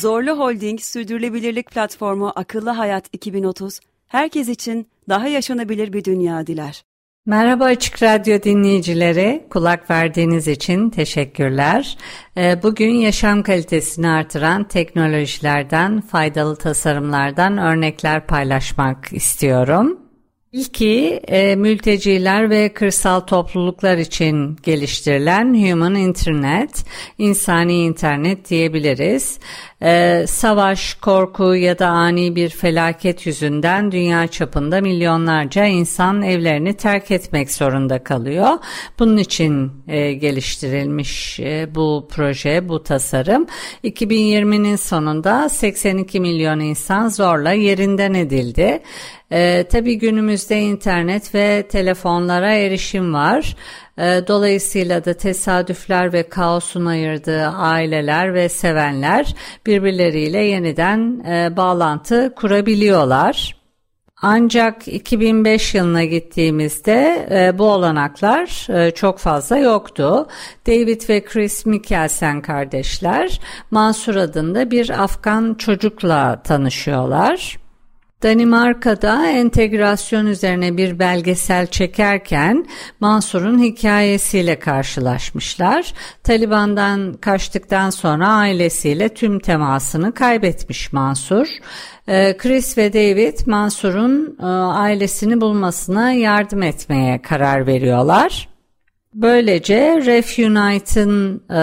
Zorlu Holding Sürdürülebilirlik Platformu Akıllı Hayat 2030, herkes için daha yaşanabilir bir dünya diler. Merhaba Açık Radyo dinleyicileri, kulak verdiğiniz için teşekkürler. Ee, bugün yaşam kalitesini artıran teknolojilerden, faydalı tasarımlardan örnekler paylaşmak istiyorum. İlki e, mülteciler ve kırsal topluluklar için geliştirilen Human Internet, insani internet diyebiliriz. E, savaş, korku ya da ani bir felaket yüzünden dünya çapında milyonlarca insan evlerini terk etmek zorunda kalıyor. Bunun için e, geliştirilmiş e, bu proje, bu tasarım. 2020'nin sonunda 82 milyon insan zorla yerinden edildi. E, tabii günümüzde internet ve telefonlara erişim var. E, dolayısıyla da tesadüfler ve kaosun ayırdığı aileler ve sevenler birbirleriyle yeniden e, bağlantı kurabiliyorlar. Ancak 2005 yılına gittiğimizde e, bu olanaklar e, çok fazla yoktu. David ve Chris Mikkelsen kardeşler Mansur adında bir Afgan çocukla tanışıyorlar. Danimarka'da entegrasyon üzerine bir belgesel çekerken Mansur'un hikayesiyle karşılaşmışlar. Taliban'dan kaçtıktan sonra ailesiyle tüm temasını kaybetmiş Mansur. Ee, Chris ve David Mansur'un e, ailesini bulmasına yardım etmeye karar veriyorlar. Böylece Ref Unite'ın e,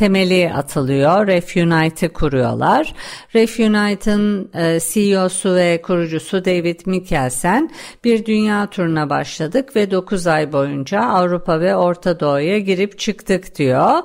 temeli atılıyor. Ref Unite'ı kuruyorlar. Ref Unite'ın e, CEO'su ve kurucusu David Mikkelsen bir dünya turuna başladık ve 9 ay boyunca Avrupa ve Orta Doğu'ya girip çıktık diyor.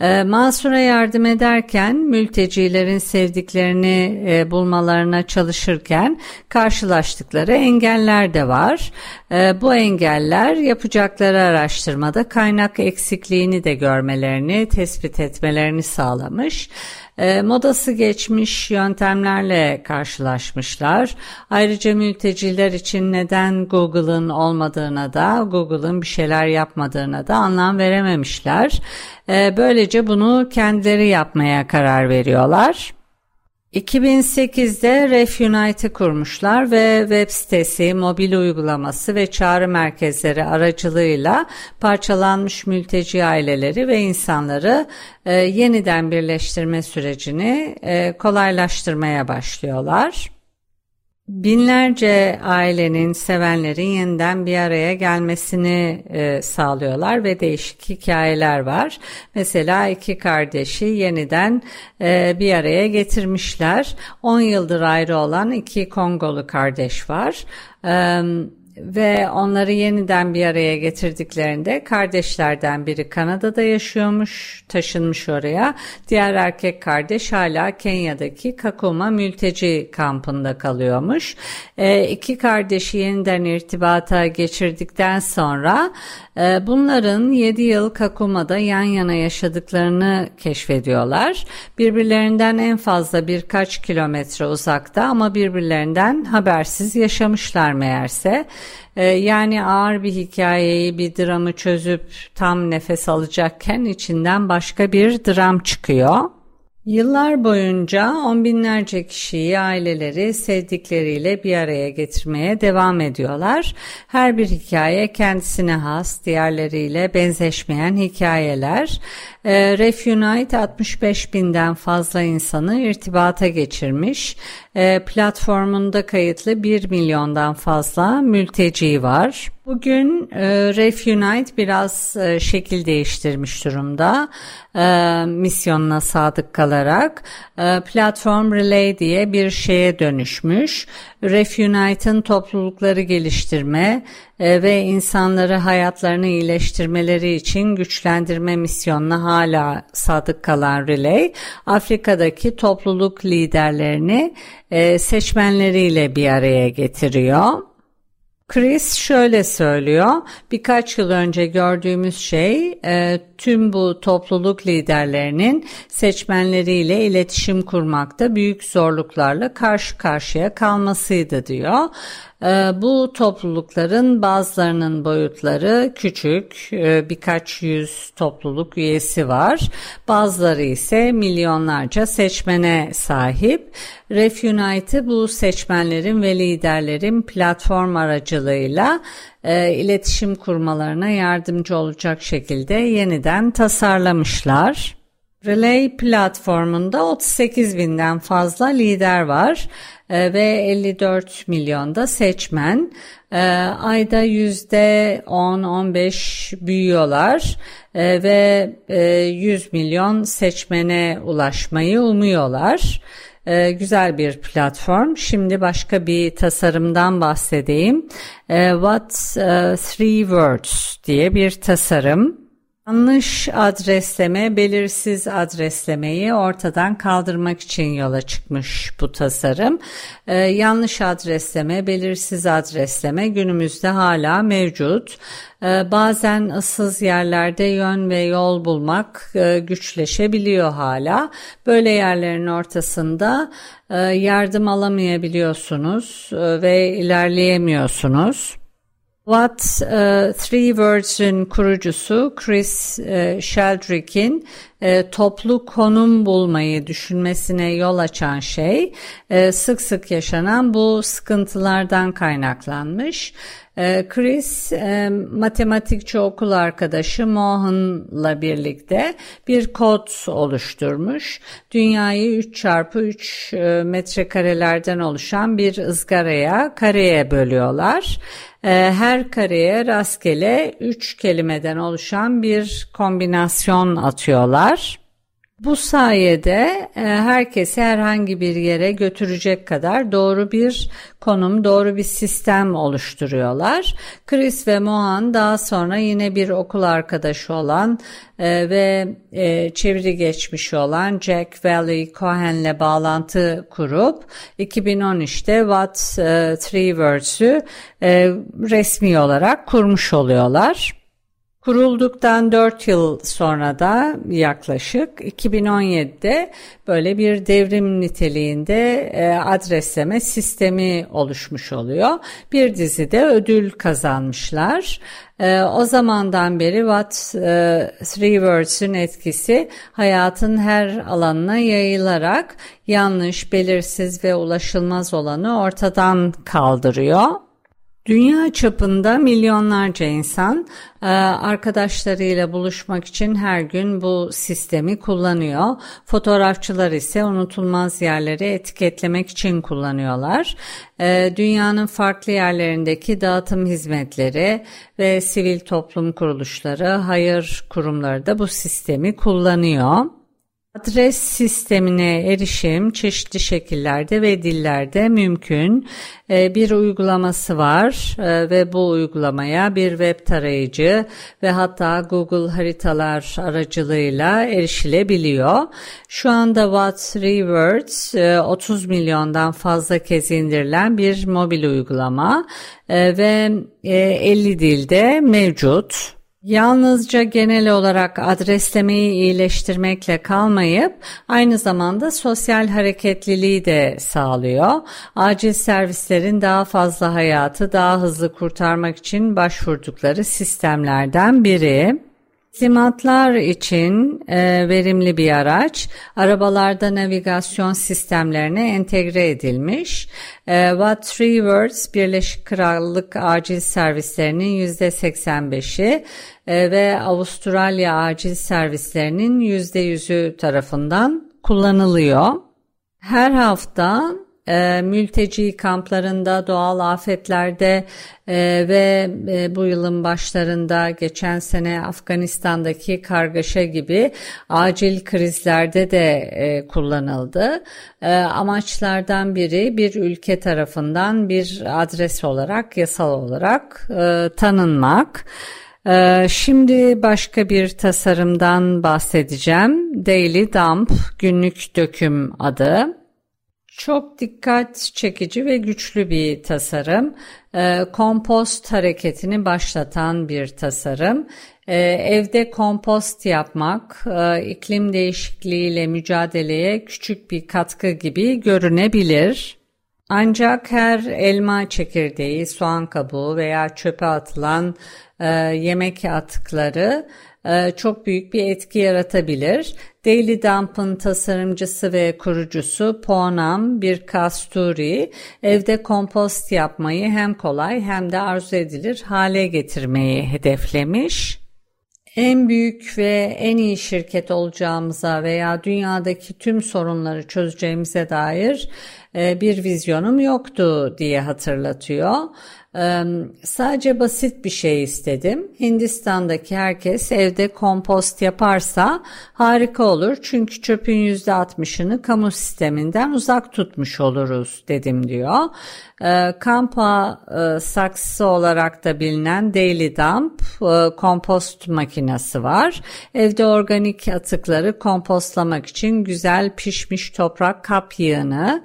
E, Mansur'a yardım ederken mültecilerin sevdiklerini e, bulmalarına çalışırken karşılaştıkları engeller de var. E, bu engeller yapacakları araştırmada kaynak eksikliğini de görmelerini, tespit etmelerini sağlamış. E, modası geçmiş yöntemlerle karşılaşmışlar. Ayrıca mülteciler için neden Google'ın olmadığına da Google'ın bir şeyler yapmadığına da anlam verememişler. E, böylece bunu kendileri yapmaya karar veriyorlar. 2008'de Ref Unite'ı kurmuşlar ve web sitesi, mobil uygulaması ve çağrı merkezleri aracılığıyla parçalanmış mülteci aileleri ve insanları e, yeniden birleştirme sürecini e, kolaylaştırmaya başlıyorlar. Binlerce ailenin, sevenlerin yeniden bir araya gelmesini e, sağlıyorlar ve değişik hikayeler var. Mesela iki kardeşi yeniden e, bir araya getirmişler. 10 yıldır ayrı olan iki Kongolu kardeş var. E, ve onları yeniden bir araya getirdiklerinde kardeşlerden biri Kanada'da yaşıyormuş, taşınmış oraya. Diğer erkek kardeş hala Kenya'daki Kakuma mülteci kampında kalıyormuş. E, iki kardeşi yeniden irtibata geçirdikten sonra e, bunların 7 yıl Kakuma'da yan yana yaşadıklarını keşfediyorlar. Birbirlerinden en fazla birkaç kilometre uzakta ama birbirlerinden habersiz yaşamışlar meğerse. Ee, yani ağır bir hikayeyi, bir dramı çözüp tam nefes alacakken içinden başka bir dram çıkıyor. Yıllar boyunca on binlerce kişiyi aileleri sevdikleriyle bir araya getirmeye devam ediyorlar. Her bir hikaye kendisine has, diğerleriyle benzeşmeyen hikayeler. E, Ref Unite 65 binden fazla insanı irtibata geçirmiş. E, platformunda kayıtlı 1 milyondan fazla mülteci var. Bugün e, Refunite biraz e, şekil değiştirmiş durumda e, misyonuna sadık kalarak e, Platform Relay diye bir şeye dönüşmüş. Refunite'ın toplulukları geliştirme e, ve insanları hayatlarını iyileştirmeleri için güçlendirme misyonuna hala sadık kalan Relay, Afrika'daki topluluk liderlerini e, seçmenleriyle bir araya getiriyor. Chris şöyle söylüyor, birkaç yıl önce gördüğümüz şey e, tüm bu topluluk liderlerinin seçmenleriyle iletişim kurmakta büyük zorluklarla karşı karşıya kalmasıydı diyor. Ee, bu toplulukların bazılarının boyutları küçük, e, birkaç yüz topluluk üyesi var. Bazıları ise milyonlarca seçmene sahip. Refunite'ı bu seçmenlerin ve liderlerin platform aracılığıyla e, iletişim kurmalarına yardımcı olacak şekilde yeniden tasarlamışlar. Relay platformunda 38 binden fazla lider var e, ve 54 milyonda seçmen. E, ayda yüzde 10-15 büyüyorlar e, ve e, 100 milyon seçmene ulaşmayı umuyorlar. E, güzel bir platform. Şimdi başka bir tasarımdan bahsedeyim. E, What e, Three Words diye bir tasarım. Yanlış adresleme, belirsiz adreslemeyi ortadan kaldırmak için yola çıkmış bu tasarım. Ee, yanlış adresleme, belirsiz adresleme günümüzde hala mevcut. Ee, bazen ıssız yerlerde yön ve yol bulmak e, güçleşebiliyor hala. Böyle yerlerin ortasında e, yardım alamayabiliyorsunuz e, ve ilerleyemiyorsunuz. What uh, Three Words'ün kurucusu Chris uh, Sheldrick'in uh, toplu konum bulmayı düşünmesine yol açan şey uh, sık sık yaşanan bu sıkıntılardan kaynaklanmış. Uh, Chris uh, matematikçi okul arkadaşı Mohan'la birlikte bir kod oluşturmuş. Dünyayı 3 çarpı 3 uh, metrekarelerden oluşan bir ızgaraya kareye bölüyorlar. Her kareye rastgele 3 kelimeden oluşan bir kombinasyon atıyorlar. Bu sayede e, herkesi herhangi bir yere götürecek kadar doğru bir konum, doğru bir sistem oluşturuyorlar. Chris ve Mohan daha sonra yine bir okul arkadaşı olan e, ve e, çeviri geçmişi olan Jack Valley Cohen'le bağlantı kurup 2013'te What Three Words'ü resmi olarak kurmuş oluyorlar. Kurulduktan 4 yıl sonra da yaklaşık 2017'de böyle bir devrim niteliğinde e, adresleme sistemi oluşmuş oluyor. Bir dizide ödül kazanmışlar. E, o zamandan beri What e, Three Words'ün etkisi hayatın her alanına yayılarak yanlış, belirsiz ve ulaşılmaz olanı ortadan kaldırıyor. Dünya çapında milyonlarca insan e, arkadaşlarıyla buluşmak için her gün bu sistemi kullanıyor. Fotoğrafçılar ise unutulmaz yerleri etiketlemek için kullanıyorlar. E, dünyanın farklı yerlerindeki dağıtım hizmetleri ve sivil toplum kuruluşları, hayır kurumları da bu sistemi kullanıyor. Adres sistemine erişim çeşitli şekillerde ve dillerde mümkün. Ee, bir uygulaması var ee, ve bu uygulamaya bir web tarayıcı ve hatta Google haritalar aracılığıyla erişilebiliyor. Şu anda What Rewords 30 e, milyondan fazla kez indirilen bir mobil uygulama e, ve 50 e, dilde mevcut. Yalnızca genel olarak adreslemeyi iyileştirmekle kalmayıp aynı zamanda sosyal hareketliliği de sağlıyor. Acil servislerin daha fazla hayatı daha hızlı kurtarmak için başvurdukları sistemlerden biri. Teslimatlar için e, verimli bir araç, arabalarda navigasyon sistemlerine entegre edilmiş. E, What Words Birleşik Krallık acil servislerinin %85'i e, ve Avustralya acil servislerinin %100'ü tarafından kullanılıyor. Her hafta e, mülteci kamplarında, doğal afetlerde e, ve e, bu yılın başlarında geçen sene Afganistan'daki kargaşa gibi acil krizlerde de e, kullanıldı. E, amaçlardan biri bir ülke tarafından bir adres olarak, yasal olarak e, tanınmak. Ee, şimdi başka bir tasarımdan bahsedeceğim. Daily Dump günlük döküm adı. Çok dikkat çekici ve güçlü bir tasarım. Ee, kompost hareketini başlatan bir tasarım. Ee, evde kompost yapmak e, iklim değişikliğiyle mücadeleye küçük bir katkı gibi görünebilir. Ancak her elma çekirdeği, soğan kabuğu veya çöpe atılan e, yemek atıkları e, çok büyük bir etki yaratabilir. Daily Dump'ın tasarımcısı ve kurucusu Poonam bir kasturi evde kompost yapmayı hem kolay hem de arzu edilir hale getirmeyi hedeflemiş en büyük ve en iyi şirket olacağımıza veya dünyadaki tüm sorunları çözeceğimize dair bir vizyonum yoktu diye hatırlatıyor. Sadece basit bir şey istedim. Hindistan'daki herkes evde kompost yaparsa harika olur. Çünkü çöpün %60'ını kamu sisteminden uzak tutmuş oluruz dedim diyor. Kampa saksısı olarak da bilinen Daily Dump kompost makinesi var. Evde organik atıkları kompostlamak için güzel pişmiş toprak kap yığını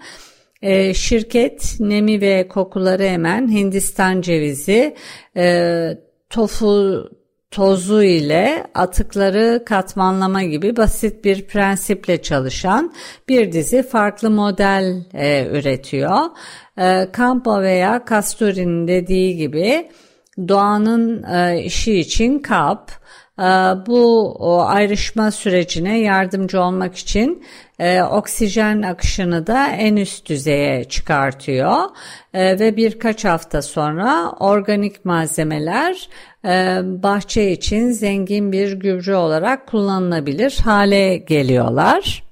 e, şirket nemi ve kokuları emen Hindistan cevizi, e, tofu tozu ile atıkları katmanlama gibi basit bir prensiple çalışan bir dizi farklı model e, üretiyor. E, Campo veya Kasturi'nin dediği gibi doğanın e, işi için kap, bu o ayrışma sürecine yardımcı olmak için e, oksijen akışını da en üst düzeye çıkartıyor e, ve birkaç hafta sonra organik malzemeler e, bahçe için zengin bir gübre olarak kullanılabilir hale geliyorlar.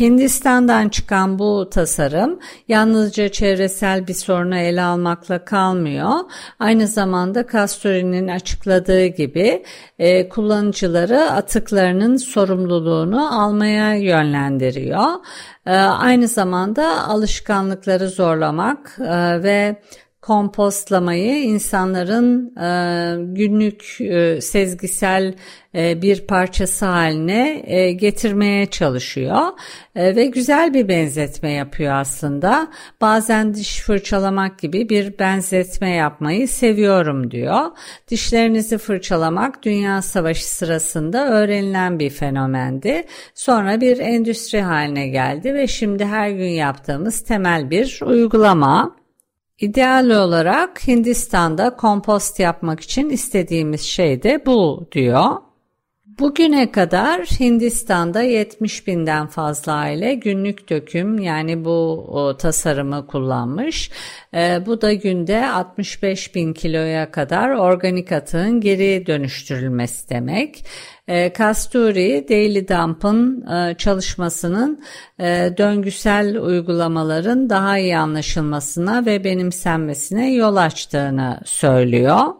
Hindistan'dan çıkan bu tasarım yalnızca çevresel bir sorunu ele almakla kalmıyor. Aynı zamanda Castori'nin açıkladığı gibi e, kullanıcıları atıklarının sorumluluğunu almaya yönlendiriyor. E, aynı zamanda alışkanlıkları zorlamak e, ve kompostlamayı insanların e, günlük e, sezgisel e, bir parçası haline e, getirmeye çalışıyor e, ve güzel bir benzetme yapıyor aslında. Bazen diş fırçalamak gibi bir benzetme yapmayı seviyorum diyor. Dişlerinizi fırçalamak Dünya Savaşı sırasında öğrenilen bir fenomendi. Sonra bir endüstri haline geldi ve şimdi her gün yaptığımız temel bir uygulama. İdeal olarak Hindistan'da kompost yapmak için istediğimiz şey de bu diyor. Bugüne kadar Hindistan'da 70 binden fazla aile günlük döküm yani bu o, tasarımı kullanmış. E, bu da günde 65 bin kiloya kadar organik atığın geri dönüştürülmesi demek. E, Kasturi Daily Dump'ın e, çalışmasının e, döngüsel uygulamaların daha iyi anlaşılmasına ve benimsenmesine yol açtığını söylüyor.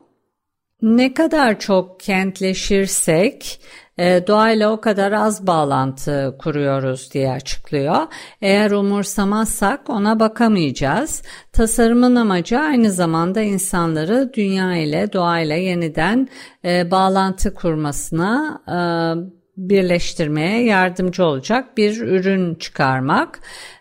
Ne kadar çok kentleşirsek e, doğayla o kadar az bağlantı kuruyoruz diye açıklıyor. Eğer umursamazsak ona bakamayacağız. Tasarımın amacı aynı zamanda insanları dünya ile doğayla yeniden e, bağlantı kurmasına e, birleştirmeye yardımcı olacak bir ürün çıkarmak.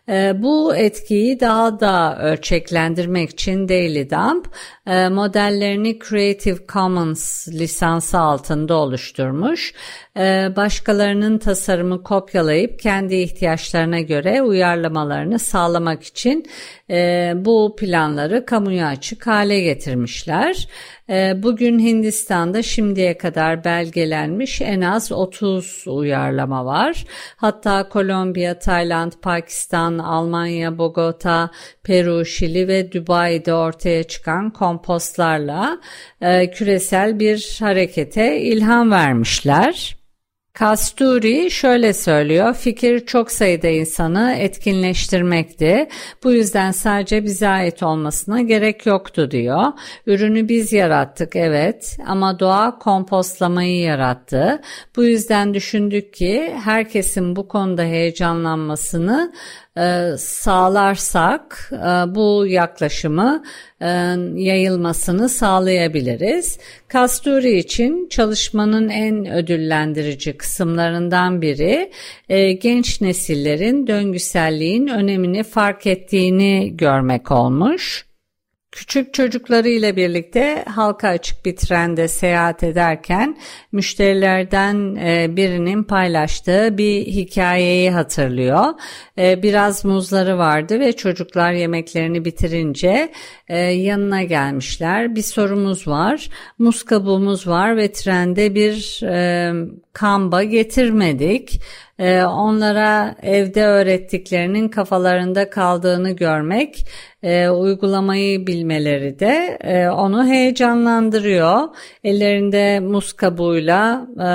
Ee, bu etkiyi daha da ölçeklendirmek için Daily Dump e, modellerini Creative Commons lisansı altında oluşturmuş. Ee, başkalarının tasarımı kopyalayıp kendi ihtiyaçlarına göre uyarlamalarını sağlamak için e, bu planları kamuya açık hale getirmişler. E, bugün Hindistan'da şimdiye kadar belgelenmiş en az 30 uyarlama var. Hatta Kolombiya, Tayland, Pakistan, Almanya, Bogota, Peru, Şili ve Dubai'de ortaya çıkan kompostlarla e, küresel bir harekete ilham vermişler. Kasturi şöyle söylüyor, fikir çok sayıda insanı etkinleştirmekti. Bu yüzden sadece bize ait olmasına gerek yoktu diyor. Ürünü biz yarattık evet ama doğa kompostlamayı yarattı. Bu yüzden düşündük ki herkesin bu konuda heyecanlanmasını sağlarsak e, bu yaklaşımı e, yayılmasını sağlayabiliriz. Kasturi için çalışmanın en ödüllendirici kısımlarından biri genç nesillerin döngüselliğin önemini fark ettiğini görmek olmuş. Küçük çocuklarıyla birlikte halka açık bir trende seyahat ederken müşterilerden e, birinin paylaştığı bir hikayeyi hatırlıyor. E, biraz muzları vardı ve çocuklar yemeklerini bitirince e, yanına gelmişler. Bir sorumuz var. Muz kabuğumuz var ve trende bir kamba getirmedik. Onlara evde öğrettiklerinin kafalarında kaldığını görmek e, uygulamayı bilmeleri de e, onu heyecanlandırıyor. Ellerinde muz kabuğuyla e,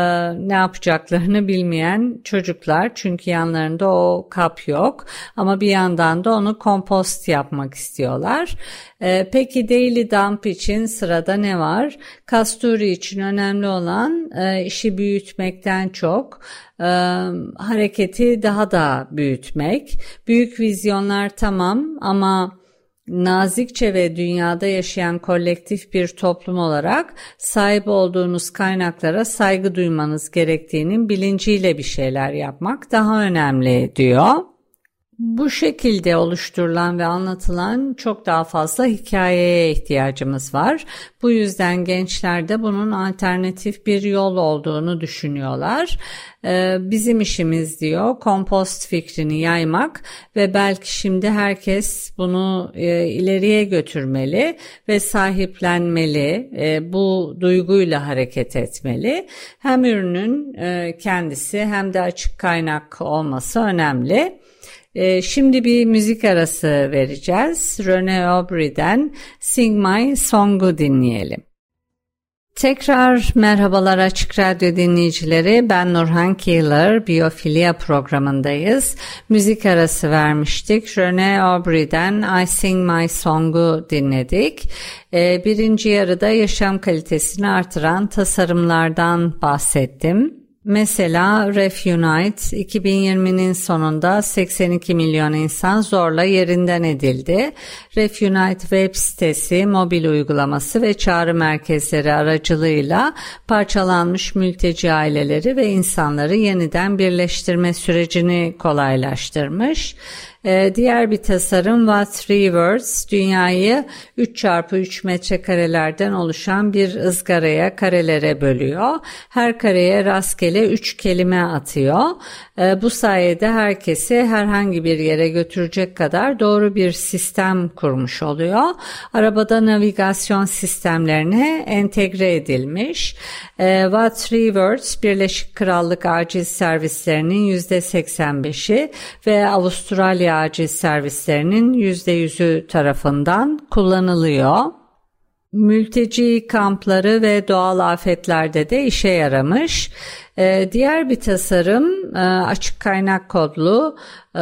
ne yapacaklarını bilmeyen çocuklar çünkü yanlarında o kap yok ama bir yandan da onu kompost yapmak istiyorlar. E, peki Daily Dump için sırada ne var? Kasturi için önemli olan e, işi büyütmekten çok e, hareketi daha da büyütmek. Büyük vizyonlar tamam ama nazikçe ve dünyada yaşayan kolektif bir toplum olarak sahip olduğunuz kaynaklara saygı duymanız gerektiğinin bilinciyle bir şeyler yapmak daha önemli diyor. Bu şekilde oluşturulan ve anlatılan çok daha fazla hikayeye ihtiyacımız var. Bu yüzden gençler de bunun alternatif bir yol olduğunu düşünüyorlar. Ee, bizim işimiz diyor kompost fikrini yaymak ve belki şimdi herkes bunu e, ileriye götürmeli ve sahiplenmeli. E, bu duyguyla hareket etmeli. Hem ürünün e, kendisi hem de açık kaynak olması önemli. E, şimdi bir müzik arası vereceğiz. Rene Aubry'den Sing My Song'u dinleyelim. Tekrar merhabalar Açık Radyo dinleyicileri. Ben Nurhan Keeler, Biyofilya programındayız. Müzik arası vermiştik. Rene Aubry'den I Sing My Song'u dinledik. Ee, birinci yarıda yaşam kalitesini artıran tasarımlardan bahsettim. Mesela Refunite 2020'nin sonunda 82 milyon insan zorla yerinden edildi. Refunite web sitesi, mobil uygulaması ve çağrı merkezleri aracılığıyla parçalanmış mülteci aileleri ve insanları yeniden birleştirme sürecini kolaylaştırmış. Ee, diğer bir tasarım What Rivers dünyayı 3 çarpı 3 metrekarelerden oluşan bir ızgaraya karelere bölüyor. Her kareye rastgele 3 kelime atıyor. Ee, bu sayede herkesi herhangi bir yere götürecek kadar doğru bir sistem kurmuş oluyor. Arabada navigasyon sistemlerine entegre edilmiş. Ee, What Rivers Birleşik Krallık acil servislerinin %85'i ve Avustralya acil servislerinin %100'ü tarafından kullanılıyor. Mülteci kampları ve doğal afetlerde de işe yaramış. Ee, diğer bir tasarım e, açık kaynak kodlu e,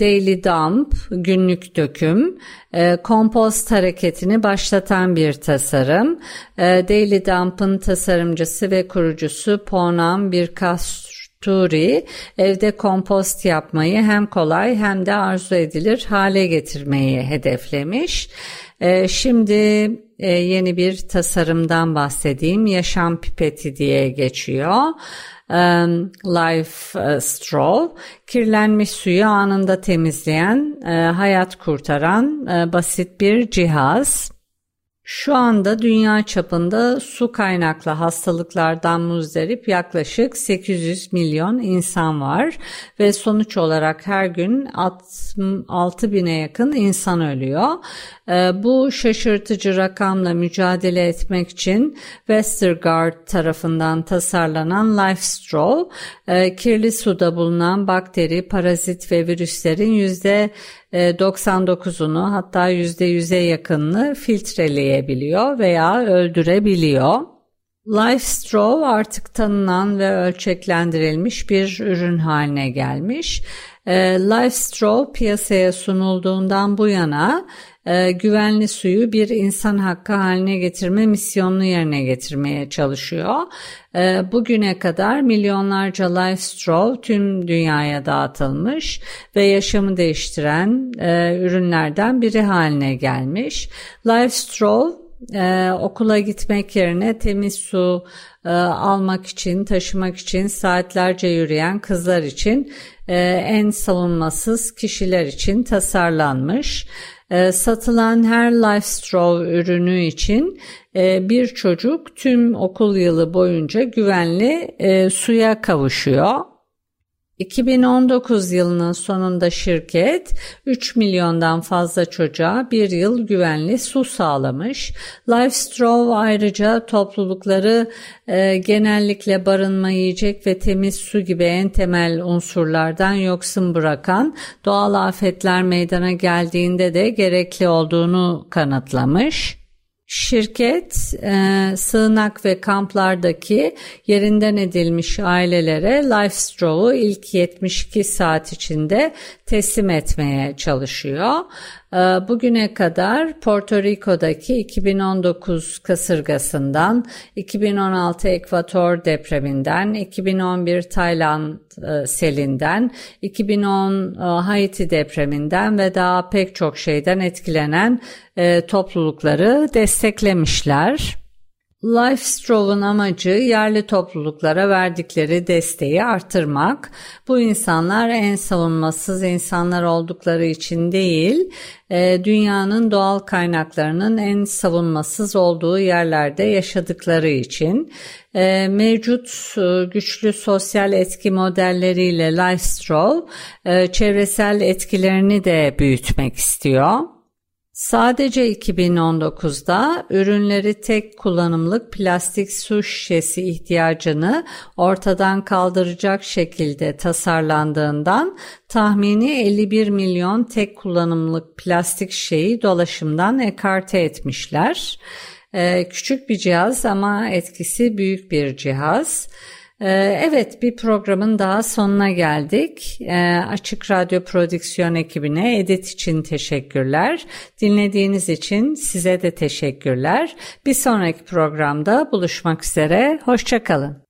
Daily Dump günlük döküm e, kompost hareketini başlatan bir tasarım. Daily Dump'ın tasarımcısı ve kurucusu Ponam Birkas Turi evde kompost yapmayı hem kolay hem de arzu edilir hale getirmeyi hedeflemiş. Ee, şimdi e, yeni bir tasarımdan bahsedeyim. Yaşam pipeti diye geçiyor. Life e, Straw, kirlenmiş suyu anında temizleyen, e, hayat kurtaran basit bir cihaz. Şu anda dünya çapında su kaynaklı hastalıklardan muzdarip yaklaşık 800 milyon insan var ve sonuç olarak her gün 6 bine yakın insan ölüyor. Ee, bu şaşırtıcı rakamla mücadele etmek için Westergaard tarafından tasarlanan Life Straw, e, kirli suda bulunan bakteri, parazit ve virüslerin yüzde 99'unu e, hatta %100'e yakınını filtreleyebiliyor veya öldürebiliyor. Life Straw artık tanınan ve ölçeklendirilmiş bir ürün haline gelmiş. E, Life Straw piyasaya sunulduğundan bu yana e, güvenli suyu bir insan hakkı haline getirme misyonunu yerine getirmeye çalışıyor. E, bugüne kadar milyonlarca Life Straw tüm dünyaya dağıtılmış ve yaşamı değiştiren e, ürünlerden biri haline gelmiş. Life Straw ee, okula gitmek yerine temiz su e, almak için, taşımak için saatlerce yürüyen kızlar için e, en savunmasız kişiler için tasarlanmış. E, satılan her Life Straw ürünü için e, bir çocuk tüm okul yılı boyunca güvenli e, suya kavuşuyor. 2019 yılının sonunda şirket 3 milyondan fazla çocuğa bir yıl güvenli su sağlamış. LifeStraw ayrıca toplulukları e, genellikle barınma, yiyecek ve temiz su gibi en temel unsurlardan yoksun bırakan doğal afetler meydana geldiğinde de gerekli olduğunu kanıtlamış. Şirket e, sığınak ve kamplardaki yerinden edilmiş ailelere LifeStraw'u ilk 72 saat içinde teslim etmeye çalışıyor. Ee, bugüne kadar Porto Rico'daki 2019 kasırgasından, 2016 Ekvator depreminden, 2011 Tayland e, selinden, 2010 e, Haiti depreminden ve daha pek çok şeyden etkilenen e, toplulukları desteklemişler. LifeStraw'un amacı yerli topluluklara verdikleri desteği artırmak. Bu insanlar en savunmasız insanlar oldukları için değil, e, dünyanın doğal kaynaklarının en savunmasız olduğu yerlerde yaşadıkları için e, mevcut e, güçlü sosyal etki modelleriyle LifeStraw çevresel etkilerini de büyütmek istiyor. Sadece 2019'da ürünleri tek kullanımlık plastik su şişesi ihtiyacını ortadan kaldıracak şekilde tasarlandığından tahmini 51 milyon tek kullanımlık plastik şişeyi dolaşımdan ekarte etmişler. Ee, küçük bir cihaz ama etkisi büyük bir cihaz. Ee, evet bir programın daha sonuna geldik. Ee, Açık Radyo Prodüksiyon ekibine edit için teşekkürler. Dinlediğiniz için size de teşekkürler. Bir sonraki programda buluşmak üzere. Hoşçakalın.